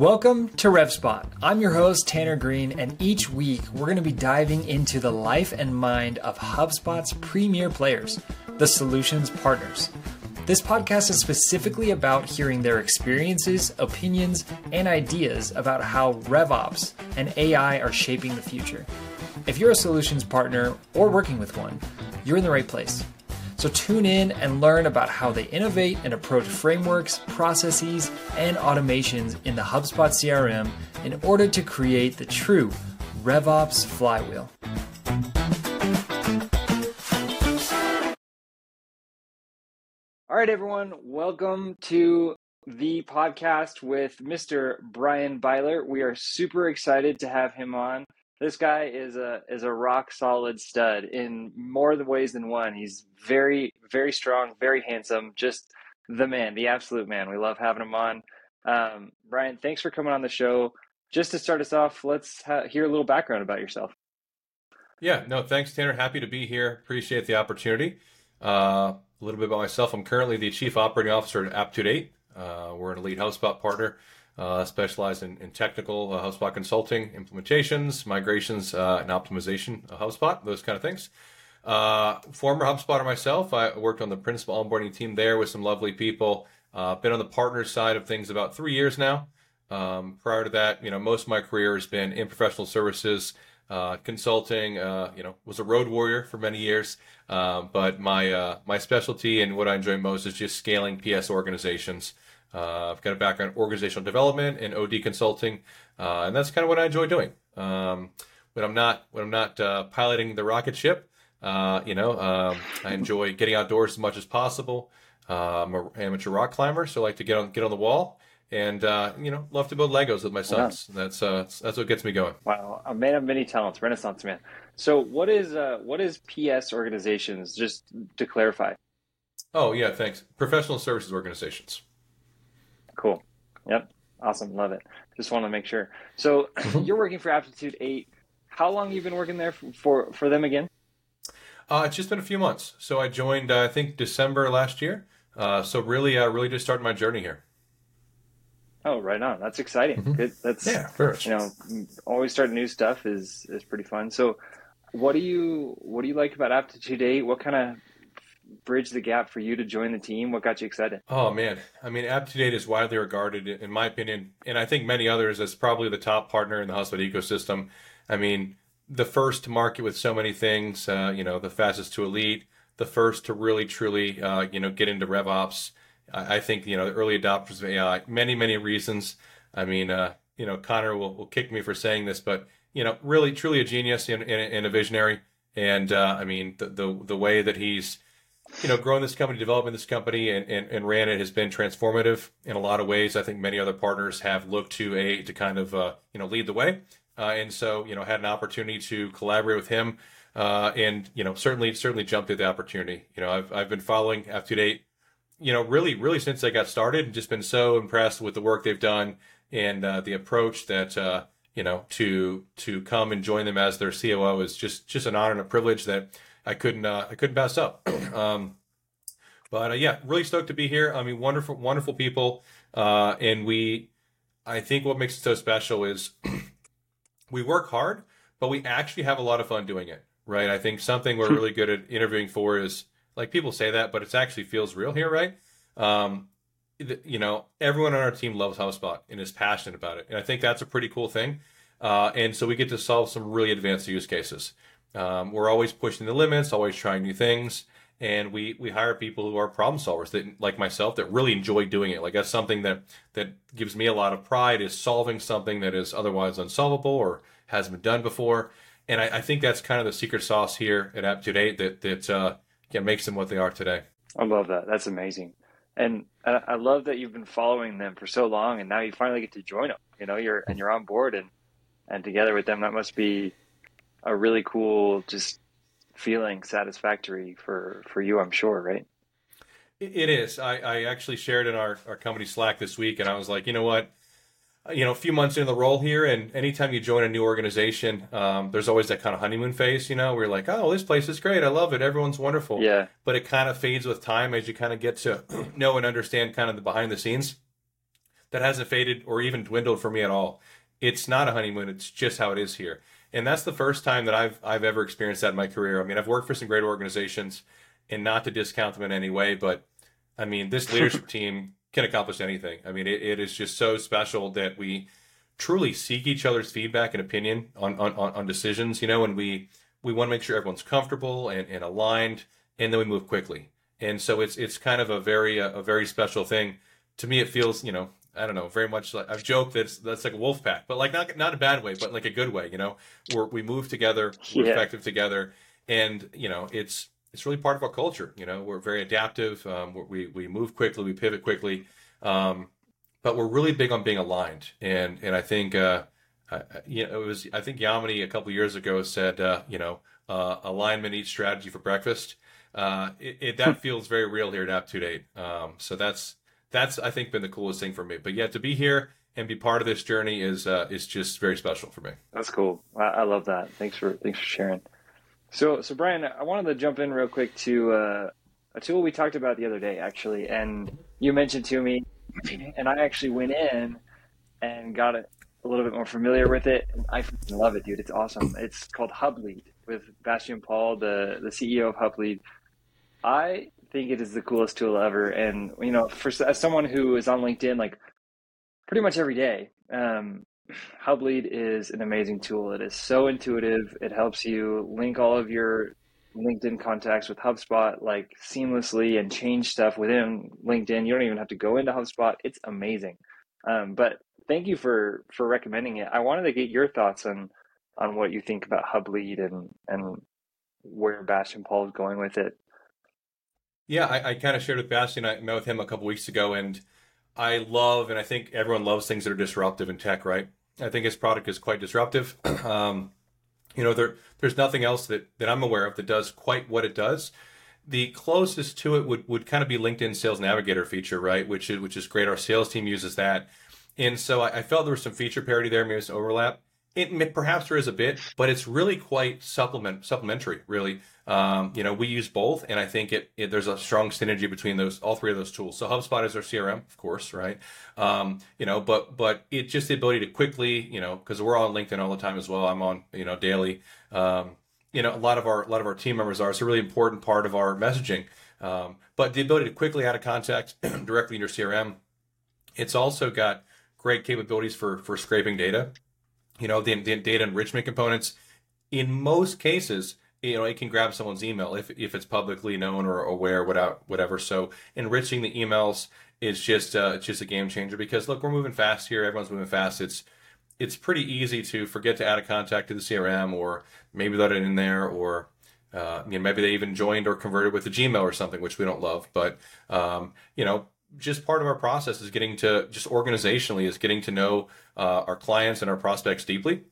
Welcome to RevSpot. I'm your host, Tanner Green, and each week we're going to be diving into the life and mind of HubSpot's premier players, the solutions partners. This podcast is specifically about hearing their experiences, opinions, and ideas about how RevOps and AI are shaping the future. If you're a solutions partner or working with one, you're in the right place. So tune in and learn about how they innovate and approach frameworks, processes, and automations in the HubSpot CRM in order to create the true RevOps flywheel. All right, everyone, welcome to the podcast with Mr. Bryan Byler. We are super excited to have him on this guy is a is a rock solid stud in more ways than one. He's very very strong, very handsome, just the man, the absolute man. We love having him on. Um, Bryan, thanks for coming on the show. Just to start us off, let's ha- hear a little background about yourself. Yeah, no, thanks, Tanner. Happy to be here. Appreciate the opportunity. Uh, a little bit about myself. I'm currently the Chief Operating Officer at Aptitude 8. Uh, we're an elite HubSpot partner uh, specialized in, in technical uh, HubSpot consulting, implementations, migrations, uh, and optimization of HubSpot, those kind of things. Uh, former HubSpotter myself, I worked on the principal onboarding team there with some lovely people. Uh, been on the partner side of things about three years now. Um, prior to that, you know, most of my career has been in professional services, uh, consulting. you know, was a road warrior for many years. but my my specialty and what I enjoy most is just scaling PS organizations. Uh, I've got a background in organizational development and OD consulting, uh, and that's kind of what I enjoy doing. Um, when I'm not when I'm not uh, piloting the rocket ship, uh, you know, um, I enjoy getting outdoors as much as possible. Uh, I'm an amateur rock climber, so I like to get on get on the wall, and uh, you know, love to build Legos with my sons. Wow. That's that's what gets me going. Wow, a man of many talents, Renaissance man. So, what is what is PS organizations? Just to clarify. Oh yeah, thanks. Professional services organizations. Cool. Yep. Awesome. Love it. Just want to make sure. So mm-hmm. you're working for Aptitude 8. How long you been working there for, for, them again? Uh, it's just been a few months. So I joined, uh, I think, December last year. Uh, so really, uh, really just starting my journey here. Oh, right on. That's exciting. Mm-hmm. Good. That's yeah, first. You know, always starting new stuff is is pretty fun. So, what do you what do you like about Aptitude Eight? What kind of bridge the gap for you to join the team? What got you excited? Oh man, I mean, Aptitude is widely regarded, in my opinion, and I think many others, as probably the top partner in the HubSpot ecosystem. I mean, the first to market with so many things. Uh, you know, the fastest to elite, the first to really truly, uh, you know, get into RevOps. I, I think you know the early adopters of AI. Many many reasons. I mean, uh, you know, Connor will, will kick me for saying this, but you know, really truly a genius and, and, and a visionary. And uh, I mean, the, the the way that he's you know, growing this company, developing this company, and, and, and ran it has been transformative in a lot of ways. I think many other partners have looked to a to kind of uh, you know lead the way, uh, and so you know had an opportunity to collaborate with him, uh, and you know certainly certainly jumped at the opportunity. You know, I've I've been following Aptitude 8, you know, really really since they got started, and just been so impressed with the work they've done and uh, the approach that uh, you know to to come and join them as their COO is just just an honor and a privilege that I couldn't uh, I couldn't pass up. um, but uh, yeah, really stoked to be here. I mean, wonderful wonderful people, uh, and we. I think what makes it so special is we work hard, but we actually have a lot of fun doing it. Right? I think something we're really good at interviewing for is like people say that, but it actually feels real here, right? Um, you know, everyone on our team loves HubSpot and is passionate about it, and I think that's a pretty cool thing. Uh, and so we get to solve some really advanced use cases. Um, we're always pushing the limits, always trying new things, and we we hire people who are problem solvers that like myself that really enjoy doing it. Like that's something that that gives me a lot of pride is solving something that is otherwise unsolvable or hasn't been done before. And I, I think that's kind of the secret sauce here at Aptitude 8 that that uh, yeah, makes them what they are today. I love that. That's amazing. And I love that you've been following them for so long, and now you finally get to join them. You know, you're and you're on board, and and together with them, that must be a really cool just feeling satisfactory for for you i'm sure right? It is. I i actually shared in our our company slack this week and i was like you know what? You know a few months into the role here and anytime you join a new organization um, there's always that kind of honeymoon phase you know we're like oh this place is great. I love it. Everyone's wonderful. Yeah. But it kind of fades with time as you kind of get to know and understand kind of the behind the scenes. That hasn't faded or even dwindled for me at all. It's not a honeymoon. It's just how it is here. And that's the first time that I've I've ever experienced that in my career. I mean, I've worked for some great organizations, and not to discount them in any way, but I mean, this leadership team can accomplish anything. I mean, it, it is just so special that we truly seek each other's feedback and opinion on on, on decisions. You know, and we we want to make sure everyone's comfortable and, and aligned, and then we move quickly. And so it's it's kind of a very uh, a very special thing. To me, it feels you know I don't know very much like I've joked that that's like a wolf pack, but like not not a bad way, but like a good way. You know, where we move together, we're yeah. effective together, and you know it's it's really part of our culture. You know, we're very adaptive. Um, we we move quickly, we pivot quickly, um, but we're really big on being aligned. And and I think uh, I, you know it was I think Yamini a couple years ago said uh, you know uh, alignment eats strategy for breakfast. Uh, it, it, that feels very real here at Aptitude Um, so that's that's I think been the coolest thing for me. But yeah, to be here and be part of this journey is uh, is just very special for me. That's cool. I, I love that. Thanks for thanks for sharing. So, so Bryan, I wanted to jump in real quick to uh, a tool we talked about the other day, actually, and you mentioned to me, and I actually went in and got it a little bit more familiar with it. And I love it, dude. It's awesome. It's called HubLead with Bastian Paul, the the CEO of HubLead. I think it is the coolest tool ever, and you know, for as someone who is on LinkedIn like pretty much every day, um, HubLead is an amazing tool. It is so intuitive. It helps you link all of your LinkedIn contacts with HubSpot like seamlessly and change stuff within LinkedIn. You don't even have to go into HubSpot. It's amazing. Um, but thank you for for recommending it. I wanted to get your thoughts on on what you think about HubLead and and where Bastian Paul is going with it. Yeah, I, I kind of shared with Bastian. I met with him a couple weeks ago, and I love, and I think everyone loves things that are disruptive in tech, right? I think his product is quite disruptive. um, you know, there there's nothing else that, that I'm aware of that does quite what it does. The closest to it would, would kind of be LinkedIn Sales Navigator feature, right? Which is which is great. Our sales team uses that, and so I, I felt there was some feature parity there, maybe some overlap. It perhaps there is a bit, but it's really quite supplement supplementary. Really, um, you know, we use both, and I think it, it, there's a strong synergy between those all three of those tools. So HubSpot is our CRM, of course, right? Um, you know, but but it's just the ability to quickly, you know, because we're on LinkedIn all the time as well. I'm on, you know, daily. Um, you know, a lot of our a lot of our team members are. It's a really important part of our messaging. Um, but the ability to quickly add a contact directly in your CRM, it's also got great capabilities for for scraping data you know, the, the data enrichment components. In most cases, you know, it can grab someone's email if, if it's publicly known or aware, whatever. whatever. So enriching the emails is just uh, it's just a game changer because look, we're moving fast here. Everyone's moving fast. It's it's pretty easy to forget to add a contact to the CRM or maybe let it in there or uh, you know, maybe they even joined or converted with the Gmail or something, which we don't love. But um, you know, just part of our process is getting to just organizationally is getting to know uh, our clients and our prospects deeply.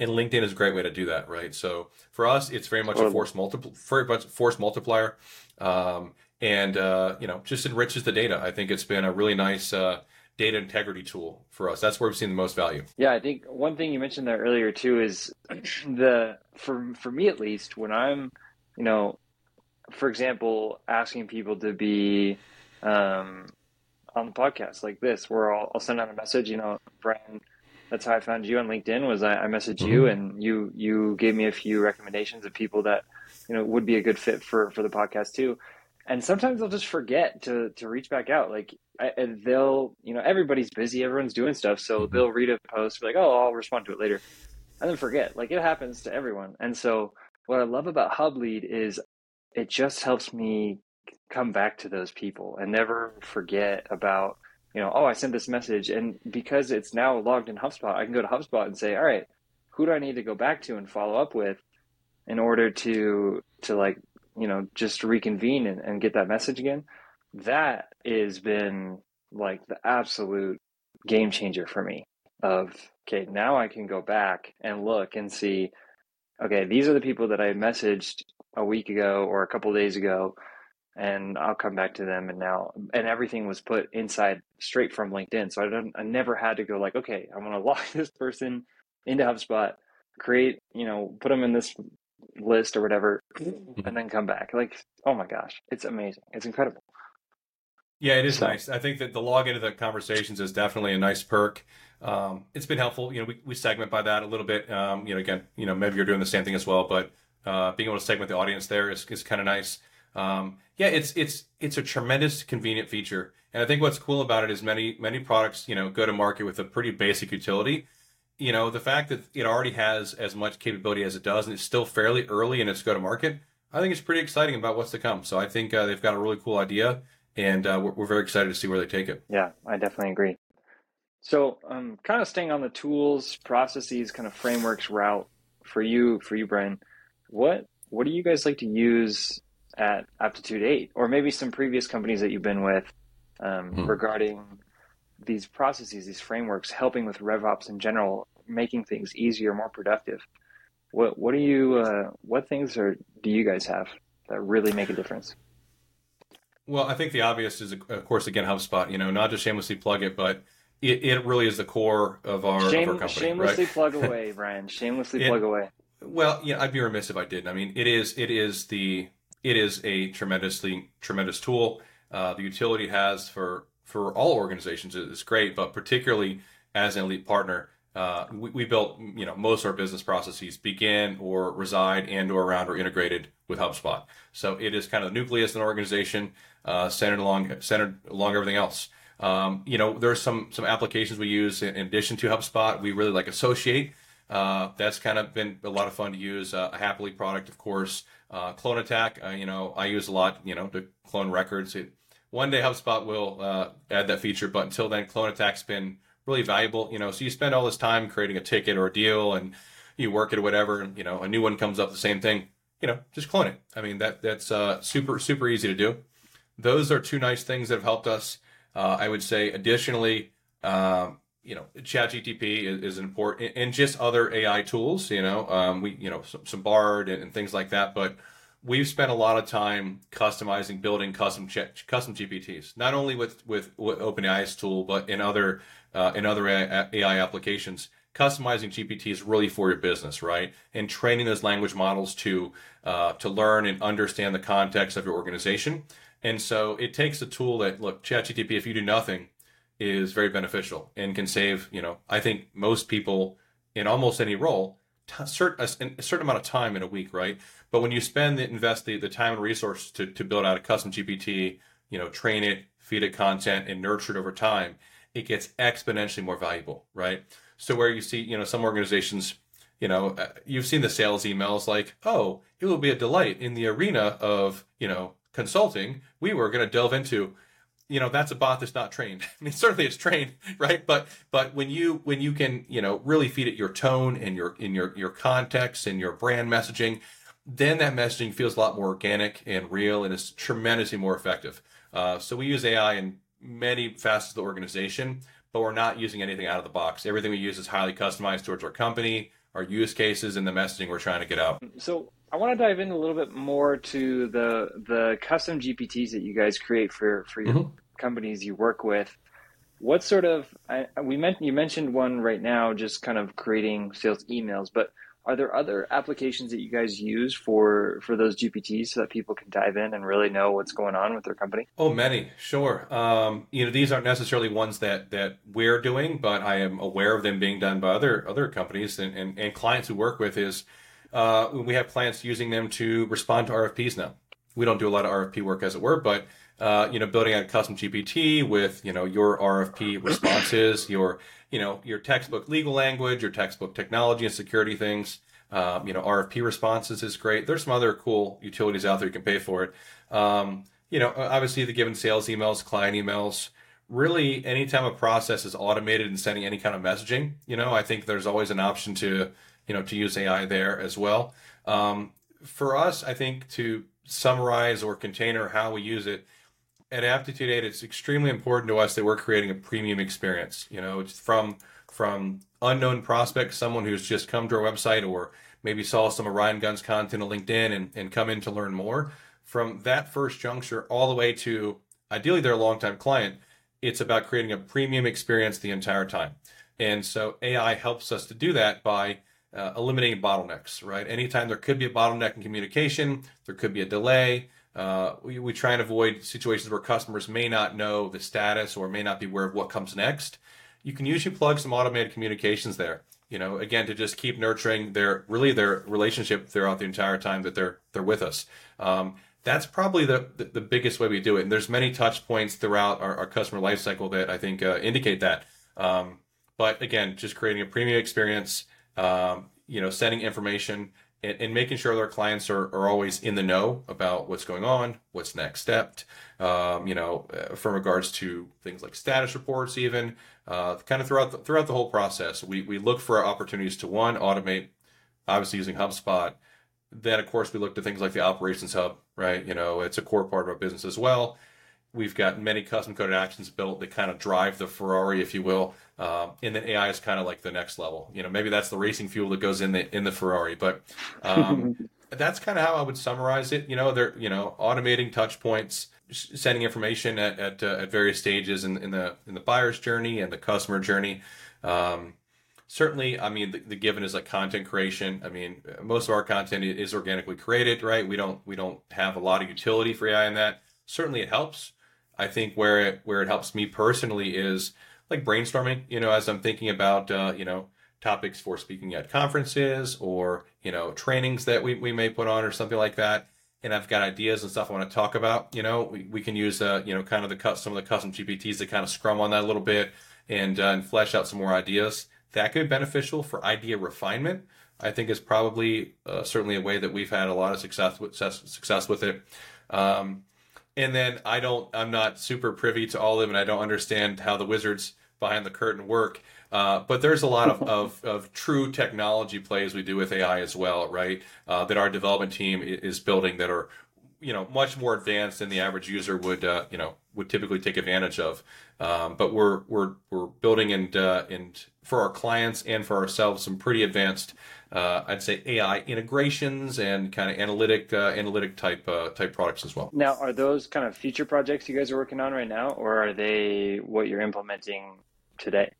And linkedin is a great way to do that right? So for us it's very much a force multiple very much force multiplier. Um, and uh, you know just enriches the data. I think it's been a really nice uh, data integrity tool for us. That's where we've seen the most value. Yeah i think one thing you mentioned there earlier too is the for for me at least when i'm you know for example asking people to be um, on the podcast like this, where I'll, I'll, send out a message. You know, Bryan, that's how I found you on LinkedIn. Was I, I messaged mm-hmm. you and you you gave me a few recommendations of people that you know would be a good fit for for the podcast too. And sometimes I'll just forget to to reach back out. Like I, they'll, you know, everybody's busy, everyone's doing stuff, so mm-hmm. they'll read a post, be like, "Oh, I'll respond to it later," and then forget. Like it happens to everyone. And so, what I love about HubLead is it just helps me come back to those people and never forget about you know oh i sent this message. And because it's now logged in hubspot i can go to hubspot and say all right who do i need to go back to and follow up with in order to to like you know just reconvene and, and get that message again? That has been like the absolute game changer for me of okay now i can go back and look and see okay these are the people that i messaged a week ago or a couple days ago and I'll come back to them. And now, and everything was put inside straight from LinkedIn. So I don't, I never had to go like, okay, I'm going to log this person into HubSpot, create, you know, put them in this list or whatever, and then come back. Like, oh my gosh, it's amazing. It's incredible. Yeah, it is so. nice. I think that the log into the conversations is definitely a nice perk. Um, it's been helpful. You know, we, we segment by that a little bit. Um, you know, again, you know, maybe you're doing the same thing as well, but uh, being able to segment the audience there is, is kind of nice. Um, yeah, it's it's it's a tremendous convenient feature, and I think what's cool about it is many many products you know go to market with a pretty basic utility. You know, the fact that it already has as much capability as it does, and it's still fairly early in its go to market. I think it's pretty exciting about what's to come. So I think uh, they've got a really cool idea, and uh, we're, we're very excited to see where they take it. Yeah, I definitely agree. So, um, kind of staying on the tools, processes, kind of frameworks route for you, for you, Bryan. What what do you guys like to use at Aptitude Eight, or maybe some previous companies that you've been with um, hmm. regarding these processes, these frameworks, helping with RevOps in general, making things easier, more productive? What what do you uh, what things are do you guys have that really make a difference? Well, I think the obvious is, of course, again HubSpot. You know, not just shamelessly plug it, but it, it really is the core of our, Shame, of our company. Shamelessly right? plug away, Bryan. Shamelessly it, plug away. Well, yeah, I'd be remiss if I didn't. I mean, it is it is the it is a tremendously tremendous tool. Uh, the utility it has for for all organizations is great, but particularly as an elite partner, uh, we, we, built you know most of our business processes begin or reside and or around or integrated with HubSpot. So it is kind of the nucleus of an organization, uh, centered along centered along everything else. Um, you know, there's some some applications we use in, addition to HubSpot. We really like Associate. Uh, that's kind of been a lot of fun to use. Uh, a Hapily product, of course. Uh, clone Attack, uh, you know, I use a lot, you know, to clone records. It, one day HubSpot will uh, add that feature, but until then, Clone Attack's been really valuable. You know, so you spend all this time creating a ticket or a deal, and you work it or whatever, and you know, a new one comes up, the same thing. You know, just clone it. I mean, that that's super super easy to do. Those are two nice things that have helped us. I would say additionally, you know, ChatGTP is, is important, and just other AI tools. You know, um, we you know some, some Bard and, and, things like that. But we've spent a lot of time customizing, building custom ch- custom GPTs, not only with with, with OpenAI's tool, but in other uh, in other AI, AI applications. Customizing GPTs really for your business, right? And training those language models to uh, to learn and understand the context of your organization. And so it takes a tool that, look, ChatGTP, if you do nothing, is very beneficial and can save, you know, I think most people in almost any role a certain amount of time in a week, right? But when you spend the, invest the, the time and resource to, to build out a custom GPT, you know, train it, feed it content, and nurture it over time, it gets exponentially more valuable, right? So where you see, you know, some organizations, you know, uh, you've seen the sales emails like, oh, it will be a delight in the arena of, you know, consulting, we were going to delve into you know that's a bot that's not trained. I mean certainly it's trained right? But but when you when you can you know really feed it your tone and your in your your context and your brand messaging then that messaging feels a lot more organic and real and is tremendously more effective. Uh, so we use ai in many facets of the organization but we're not using anything out of the box. Everything we use is highly customized towards our company our use cases and the messaging we're trying to get out. So I want to dive in a little bit more to the the custom GPTs that you guys create for for your mm-hmm. companies you work with. What sort of I, we meant you mentioned one right now, just kind of creating sales emails, but are there other applications that you guys use for for those GPTs so that people can dive in and really know what's going on with their company? Oh, many, sure. Um, you know, these aren't necessarily ones that that we're doing, but I am aware of them being done by other other companies and, and, and clients who work with is uh, we have clients using them to respond to RFPs now. We don't do a lot of RFP work, as it were, but uh, you know, building out a custom GPT with you know your RFP responses, your you know your textbook legal language, your textbook technology and security things. Um, you know, RFP responses is great. There's some other cool utilities out there you can pay for it. Um, you know, obviously the given sales emails, client emails. Really, anytime a process is automated and sending any kind of messaging, you know, I think there's always an option to you know, to use AI there as well. Um, for us, I think to summarize or container how we use it at Aptitude 8, it's extremely important to us that we're creating a premium experience. You know, it's from from unknown prospects, someone who's just come to our website or maybe saw some Orion Guns content on LinkedIn and, and come in to learn more. From that first juncture all the way to ideally they're a longtime client, it's about creating a premium experience the entire time. And so AI helps us to do that by uh, eliminating bottlenecks, right? Anytime there could be a bottleneck in communication, there could be a delay. Uh, we, we try and avoid situations where customers may not know the status or may not be aware of what comes next. You can usually plug some automated communications there. You know, again, to just keep nurturing their really their relationship throughout the entire time that they're they're with us. Um, that's probably the, the, the biggest way we do it. And there's many touch points throughout our, our customer lifecycle that I think uh, indicate that. Um, but again, just creating a premium experience, um, you know, sending information and, and, making sure that our clients are, are always in the know about what's going on, what's next stepped, um, you know, uh, from regards to things like status reports, even uh, kind of throughout the, throughout the whole process. We, we look for opportunities to one, automate, obviously using HubSpot. Then, of course, we look to things like the operations hub, right? You know, it's a core part of our business as well. We've got many custom coded actions built that kind of drive the Ferrari, if you will. Um, and then AI is kind of like the next level. You know, maybe that's the racing fuel that goes in the in the Ferrari, but um, that's kind of how I would summarize it. You know, they're you know automating touch points, sending information at at, uh, at various stages in, in the in the buyer's journey and the customer journey. Um, certainly, I mean, the, the, given is like content creation. I mean, most of our content is organically created, right? We don't we don't have a lot of utility for AI in that. Certainly, it helps. I think where it where it helps me personally is like brainstorming. You know, as I'm thinking about uh, you know topics for speaking at conferences or you know trainings that we, we may put on or something like that and I've got ideas and stuff I want to talk about, you know, we, we can use, uh, you know, kind of the cut some of the custom GPTs to kind of scrum on that a little bit and, uh, and flesh out some more ideas. That could be beneficial for idea refinement. I think is probably uh, certainly a way that we've had a lot of success with success with it. Um, and then I don't, I'm not super privy to all of them, and I don't understand how the wizards behind the curtain work. Uh, but there's a lot of, of, of, true technology plays we do with AI as well, right? Uh, that our development team is building that are, you know, much more advanced than the average user would, uh, you know, would typically take advantage of. Um, but we're we're we're building and uh, and for our clients and for ourselves some pretty advanced, uh, I'd say AI integrations and kind of analytic analytic type type products as well. Now, are those kind of future projects you guys are working on right now, or are they what you're implementing today?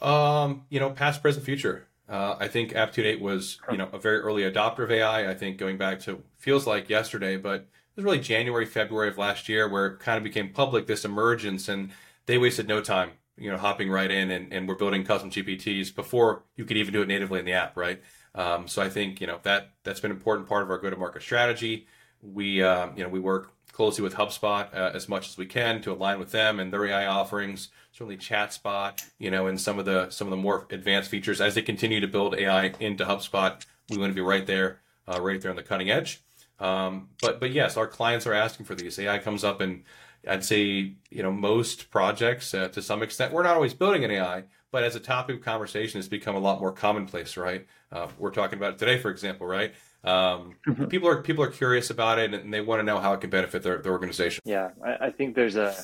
Um, you know, past, present, future. Uh, I think Aptitude 8 was, you know, a very early adopter of AI. I think going back to feels like yesterday, but it was really January, February of last year where it kind of became public this emergence, and they wasted no time, you know, hopping right in and, and we're building custom GPTs before you could even do it natively in the app, right? Um, so I think you know that that's been an important part of our go-to-market strategy. We, um, you know, we work closely with HubSpot uh, as much as we can to align with them and their AI offerings. Certainly, ChatSpot, you know, and some of the some of the more advanced features as they continue to build AI into HubSpot. We want to be right there, uh, right there on the cutting edge. Um, but but yes, our clients are asking for these. AI comes up in, I'd say, you know, most projects uh, to some extent. We're not always building an AI, but as a topic of conversation, it's become a lot more commonplace, right? Uh, we're talking about it today, for example, right? Um, mm-hmm. People are people are curious about it and they want to know how it can benefit their, their organization. Yeah, I, I think there's a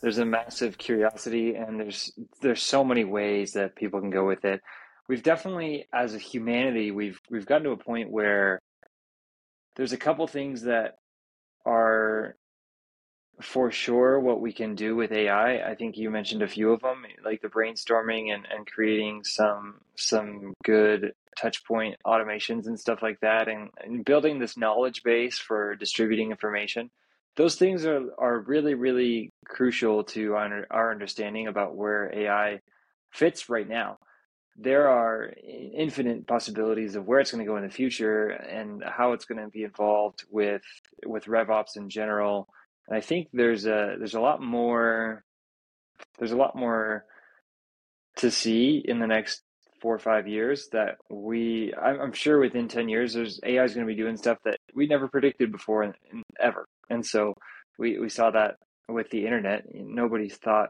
there's a massive curiosity and there's there's so many ways that people can go with it. We've definitely, as a humanity, we've we've gotten to a point where there's a couple things that for sure what we can do with AI. I think you mentioned a few of them, like the brainstorming and, and creating some some good touch point automations and stuff like that and, and building this knowledge base for distributing information those things are, are really really crucial to our, our understanding about where ai fits right now there are infinite possibilities of where it's going to go in the future and how it's going to be involved with with RevOps in general. And I think there's a there's a lot more there's a lot more to see in the next four or five years that we I'm, sure within 10 years there's AI is going to be doing stuff that we never predicted before in, ever. And so we we saw that with the internet. Nobody thought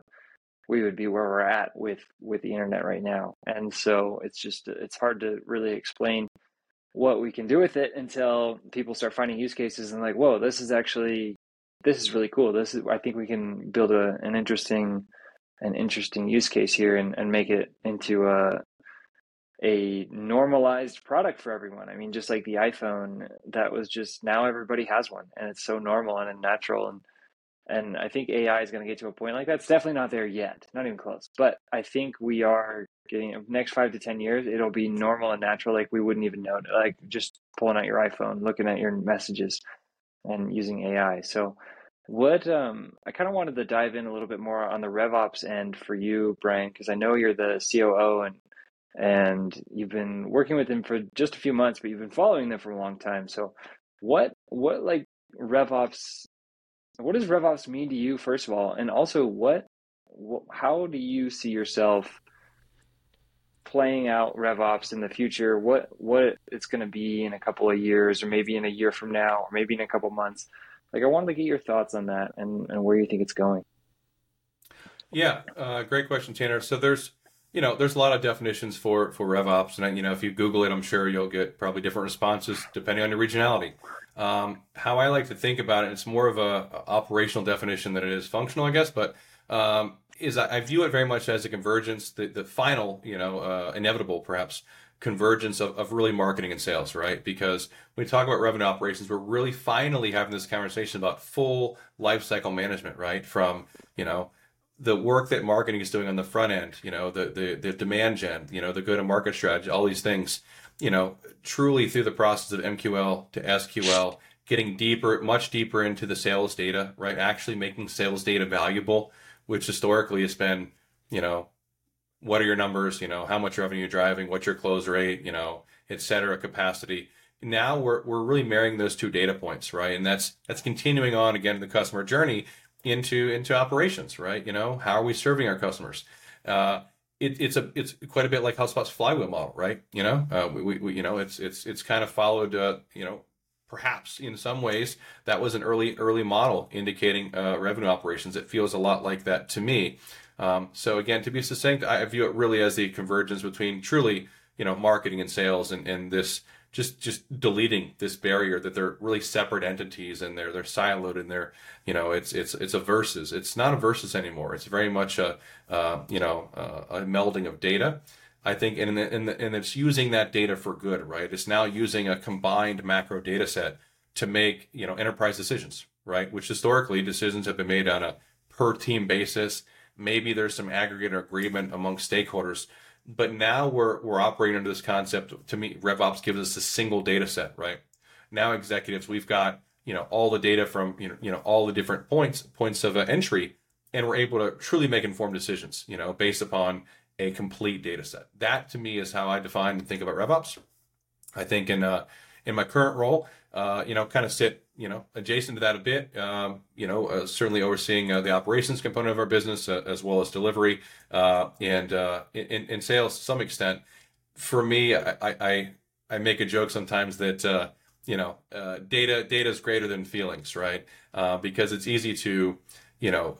we would be where we're at with with the internet right now. And so it's just it's hard to really explain what we can do with it until people start finding use cases and like whoa this is actually this is really cool this is i think we can build a, an interesting an interesting use case here and, and make it into a a normalized product for everyone. I mean, just like the iPhone, that was just now everybody has one, and it's so normal and natural. And and I think AI is going to get to a point like that's definitely not there yet, not even close. But I think we are getting next five to ten years, it'll be normal and natural, like we wouldn't even know, like just pulling out your iPhone, looking at your messages. And using AI. So, what um, I kind of wanted to dive in a little bit more on the RevOps end for you, Bryan, because I know you're the COO and and you've been working with them for just a few months, but you've been following them for a long time. So, what what like RevOps? What does RevOps mean to you, first of all, and also what, what how do you see yourself playing out RevOps in the future? What what it's going to be in a couple of years, or maybe in a year from now, or maybe in a couple months? Like, I wanted to get your thoughts on that and, and where you think it's going. Yeah, uh, great question, Tanner. So there's you know, there's a lot of definitions for for RevOps, and you know, if you Google it, I'm sure you'll get probably different responses depending on your regionality. Um, how I like to think about it, it's more of a, a, operational definition than it is functional, I guess. But um, is I, view it very much as a convergence, the, the final, you know, uh, inevitable perhaps convergence of, of really marketing and sales, right? Because when we talk about revenue operations, we're really finally having this conversation about full life cycle management, right? From you know the work that marketing is doing on the front end, you know, the the, the demand gen, you know, the go to market strategy, all these things, you know, truly through the process of MQL to SQL, getting deeper, much deeper into the sales data, right? Actually making sales data valuable, which historically has been, you know, what are your numbers, you know, how much revenue you're driving, what's your close rate, you know, et cetera, capacity. Now we're, we're really marrying those two data points, right? And that's that's continuing on again in the customer journey into into operations, right? You know, how are we serving our customers? Uh, it, it's a it's quite a bit like HubSpot's flywheel model, right? You know, uh, we, we you know it's it's it's kind of followed, uh, you know, perhaps in some ways that was an early early model indicating uh, revenue operations. It feels a lot like that to me. Um, so again, to be succinct, I view it really as the convergence between truly you know marketing and sales and and this just just deleting this barrier that they're really separate entities and they're they're siloed and they're you know it's it's it's a versus it's not a versus anymore it's very much a uh, you know uh, a melding of data I think and and and it's using that data for good right it's now using a combined macro data set to make you know enterprise decisions right which historically decisions have been made on a per team basis maybe there's some aggregate agreement among stakeholders but now we're we're operating under this concept. To me, RevOps gives us a single data set, right? Now executives, we've got you know all the data from you know you know all the different points points of uh, entry, and we're able to truly make informed decisions, you know, based upon a complete data set. That to me is how I define and think about RevOps. I think in uh, in my current role, uh, you know, kind of sit, you know, adjacent to that a bit. Um, you know, uh, certainly overseeing uh, the operations component of our business uh, as well as delivery uh, and in, in sales to some extent. For me, I, I I make a joke sometimes that you know data data is greater than feelings, right? because it's easy to you know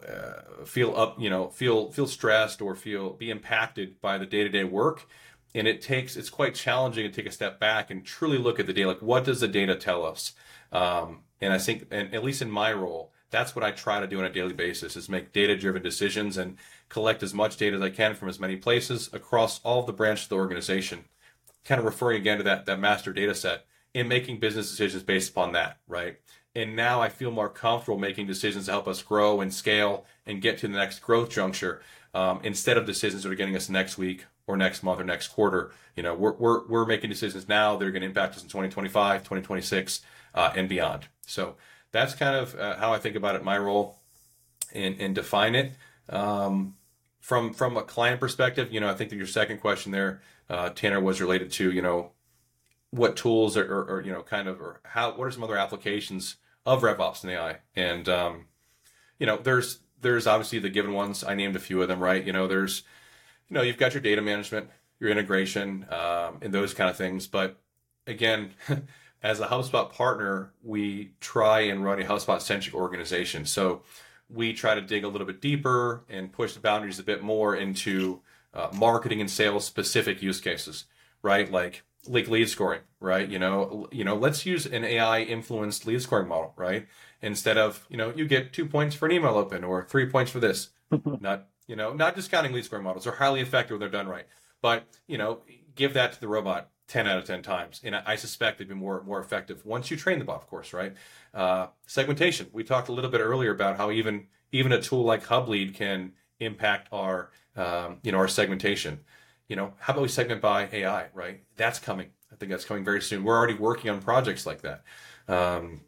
feel up, you know, feel feel stressed or feel be impacted by the day to day work. And it takes it's quite challenging to take a step back and truly look at the data like what does the data tell us? Um, and i think and at least in my role that's what i try to do on a daily basis is make data driven decisions and collect as much data as i can from as many places across all of the branches of the organization. Kind of referring again to that that master data set and making business decisions based upon that right and now i feel more comfortable making decisions to help us grow and scale and get to the next growth juncture um, instead of decisions that are getting us next week or next month or next quarter. You know, we're, we're, we're making decisions now that are going to impact us in 2025, 2026, uh, and beyond. So that's kind of uh, how I think about it, my role, and, and define it. Um, from from a client perspective, you know, I think that your second question there, uh, Tanner, was related to, you know, what tools are, or, or, you know, kind of, or how, what are some other applications of RevOps and AI? And, um, you know, there's, there's obviously the given ones. I named a few of them, right? You know, there's, you know, you've got your data management, your integration, um, and those kind of things. But again, as a HubSpot partner, we try and run a HubSpot centric organization. So we try to dig a little bit deeper and push the boundaries a bit more into uh, marketing and sales specific use cases, right? Like like lead scoring, right? You know, you know, let's use an AI influenced lead scoring model, right? Instead of, you know, you get two points for an email open or three points for this. Not you know, not discounting lead scoring models. They're highly effective when they're done right. But, you know, give that to the robot 10 out of 10 times. And I suspect they'd be more, more effective once you train the bot, of course, right? Uh, segmentation. We talked a little bit earlier about how even, even a tool like HubLead can impact our, um, you know, our segmentation. You know, how about we segment by AI, right? That's coming. I think that's coming very soon. We're already working on projects like that. Um,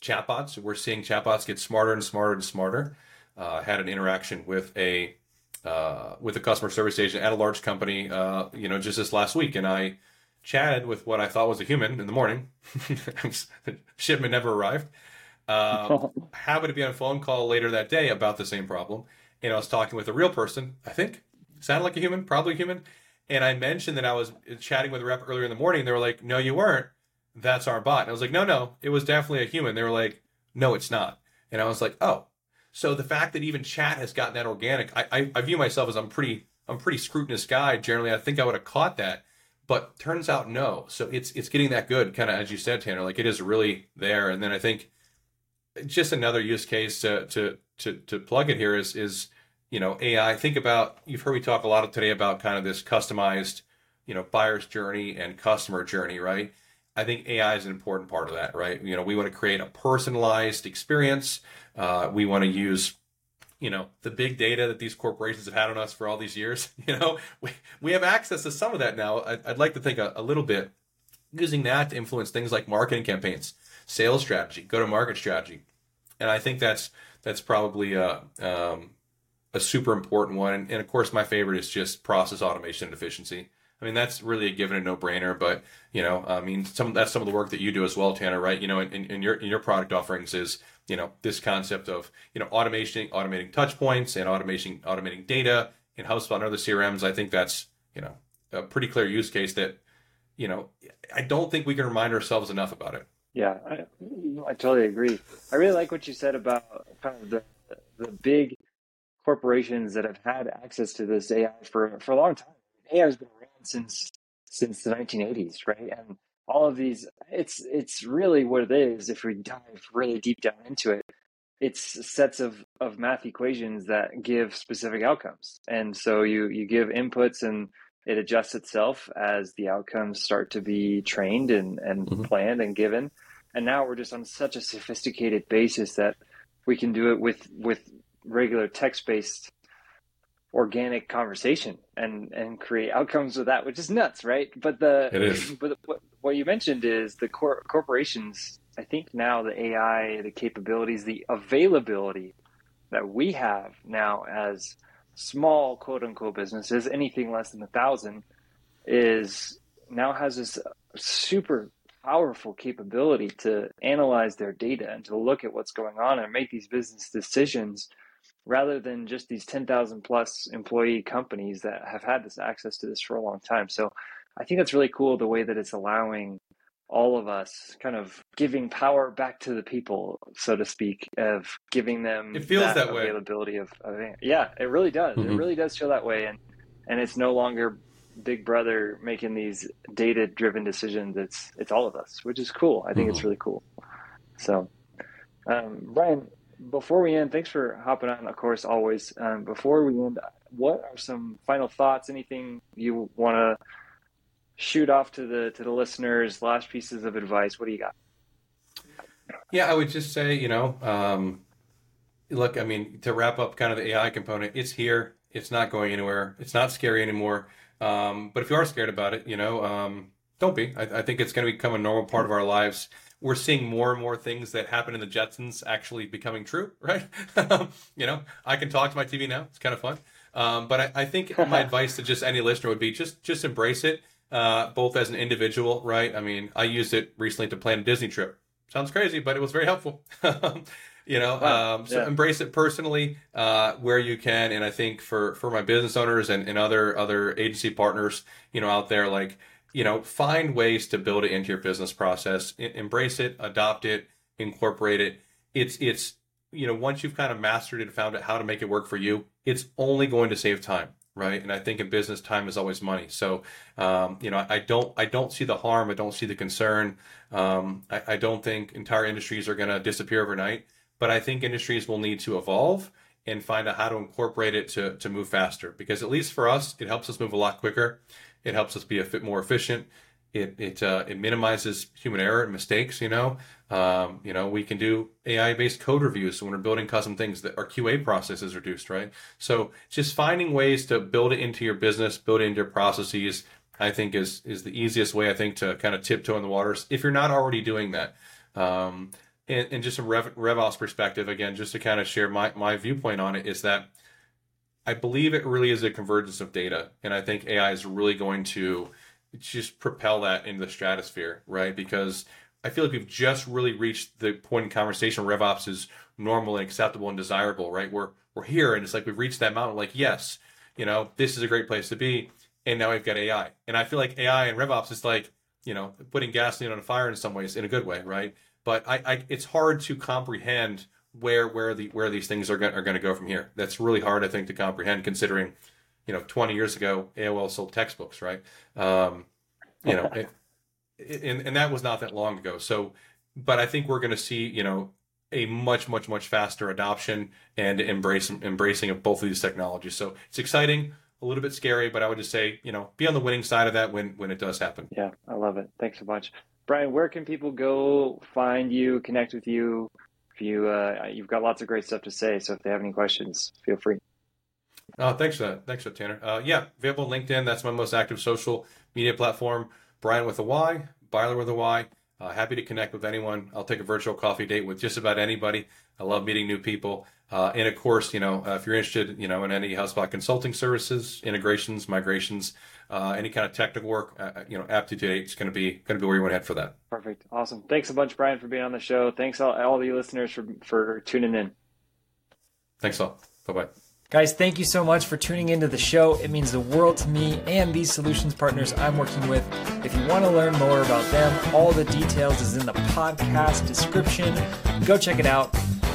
chatbots. We're seeing chatbots get smarter and smarter and smarter. Uh, had an interaction with a uh, with a customer service agent at a large company, uh, you know, just this last week, and I chatted with what I thought was a human in the morning. Shipment never arrived. Uh, happened to be on a phone call later that day about the same problem, and I was talking with a real person. I think sounded like a human, probably human. And I mentioned that I was chatting with a rep earlier in the morning. They were like, "No, you weren't. That's our bot." And I was like, "No, no, it was definitely a human." They were like, "No, it's not." And I was like, "Oh." So the fact that even chat has gotten that organic, I, I, I view myself as I'm pretty I'm pretty scrutinous guy. Generally, I think I would have caught that but turns out no. So it's it's getting that good, kind of as you said, Tanner. Like it is really there. And then I think just another use case to to to, to plug it here is is you know AI. Think about you've heard me talk a lot today about kind of this customized you know buyer's journey and customer journey, right? I think AI is an important part of that, right? You know, we want to create a personalized experience. Uh, we want to use you know the big data that these corporations have had on us for all these years you know we, we have access to some of that now i'd, I'd like to think a, a, little bit using that to influence things like marketing campaigns sales strategy go to market strategy and i think that's that's probably a, um, a super important one and, and, of course my favorite is just process automation and efficiency i mean that's really a given and no brainer but you know i mean some that's some of the work that you do as well tanner right you know in, in your in your product offerings is you know this concept of you know automation automating touch points and automation automating data in HubSpot and other CRMs. I think that's you know a pretty clear use case that you know I don't think we can remind ourselves enough about it. Yeah, I, I totally agree. I really like what you said about kind of the the big corporations that have had access to this AI for for a long time. AI has been around since since the 1980s, right? And all of these it's it's really what it is if we dive really deep down into it it's sets of of math equations that give specific outcomes and so you you give inputs and it adjusts itself as the outcomes start to be trained and and mm-hmm. planned and given and now we're just on such a sophisticated basis that we can do it with with regular text based organic conversation and and create outcomes with that which is nuts right but the it is. but what, what you mentioned is the cor- corporations i think now the ai the capabilities the availability that we have now as small quote unquote businesses anything less than a thousand is now has this super powerful capability to analyze their data and to look at what's going on and make these business decisions rather than just these 10,000 plus employee companies that have had this access to this for a long time. So I think that's really cool the way that it's allowing all of us kind of giving power back to the people, so to speak, of giving them it feels that, that availability way. Of, of, yeah, it really does. Mm-hmm. It really does feel that way. And, and it's no longer big brother making these data driven decisions. It's, it's all of us, which is cool. I think mm-hmm. it's really cool. So, um, Bryan, before we end, thanks for hopping on, of course, always. Um, before we end, what are some final thoughts? Anything you want to shoot off to the to the listeners? Last pieces of advice. What do you got? Yeah, I would just say, you know, um, look, I mean, to wrap up kind of the AI component, it's here. It's not going anywhere. It's not scary anymore. Um, but if you are scared about it, you know, um, don't be. I, I think it's going to become a normal part of our lives we're seeing more and more things that happen in the Jetsons actually becoming true, right? you know, I can talk to my TV now. It's kind of fun. Um, but I, I think my advice to just any listener would be just just embrace it, uh, both as an individual, right? I mean, I used it recently to plan a Disney trip. Sounds crazy, but it was very helpful. you know, um, so yeah. embrace it personally uh, where you can. And I think for for my business owners and, and other other agency partners, you know, out there, like you know, find ways to build it into your business process, embrace it, adopt it, incorporate it. It's it's you know, once you've kind of mastered it, found out how to make it work for you, it's only going to save time, right? And I think in business, time is always money. So, um, you know, I don't I don't see the harm, I don't see the concern. Um, I, I don't think entire industries are going to disappear overnight, but I think industries will need to evolve and find out how to incorporate it to to move faster. Because at least for us, it helps us move a lot quicker. It helps us be a bit more efficient. It it uh, it minimizes human error and mistakes. You know, um, you know we can do AI based code reviews when we're building custom things. That our QA process is reduced, right? So just finding ways to build it into your business, build it into your processes. I think is is the easiest way. I think to kind of tiptoe in the waters if you're not already doing that. Um, and, and just some Rev, RevOps perspective, again, just to kind of share my, my viewpoint on it, is that I believe it really is a convergence of data. And I think AI is really going to just propel that into the stratosphere, right? Because I feel like we've just really reached the point in conversation where RevOps is normal and acceptable and desirable, right? We're we're here and it's like we've reached that mountain, like, yes, you know, this is a great place to be. And now we've got AI. And I feel like AI and RevOps is like, you know, putting gasoline on a fire in some ways in a good way, right? But I, I it's hard to comprehend where where the where these things are going are going to go from here. That's really hard, I think, to comprehend, considering, you know, 20 years ago AOL sold textbooks, right? Um, you know, it, and and that was not that long ago. So, but I think we're going to see, you know, a much much much faster adoption and embrace embracing of both of these technologies. So it's exciting, a little bit scary, but I would just say, you know, be on the winning side of that when when it does happen. Yeah, I love it. Thanks so much. Bryan, where can people go find you, connect with you? You uh, you've got lots of great stuff to say, so if they have any questions, feel free. Oh, thanks for that. Thanks for Tanner. Uh, yeah, available on LinkedIn. That's my most active social media platform. Bryan with a Y, Byler with a Y. Uh, happy to connect with anyone. I'll take a virtual coffee date with just about anybody. I love meeting new people. Uh, and of course, you know, uh, if you're interested, you know, in any HubSpot consulting services, integrations, migrations, uh, any kind of technical work, uh, uh, you know, Aptitude is going to be going to be where you want to head for that. Perfect, awesome. Thanks a bunch, Bryan, for being on the show. Thanks all, all the listeners for for tuning in. Thanks all. Bye bye. Guys, thank you so much for tuning into the show. It means the world to me and these solutions partners I'm working with. If you want to learn more about them, all the details is in the podcast description. Go check it out.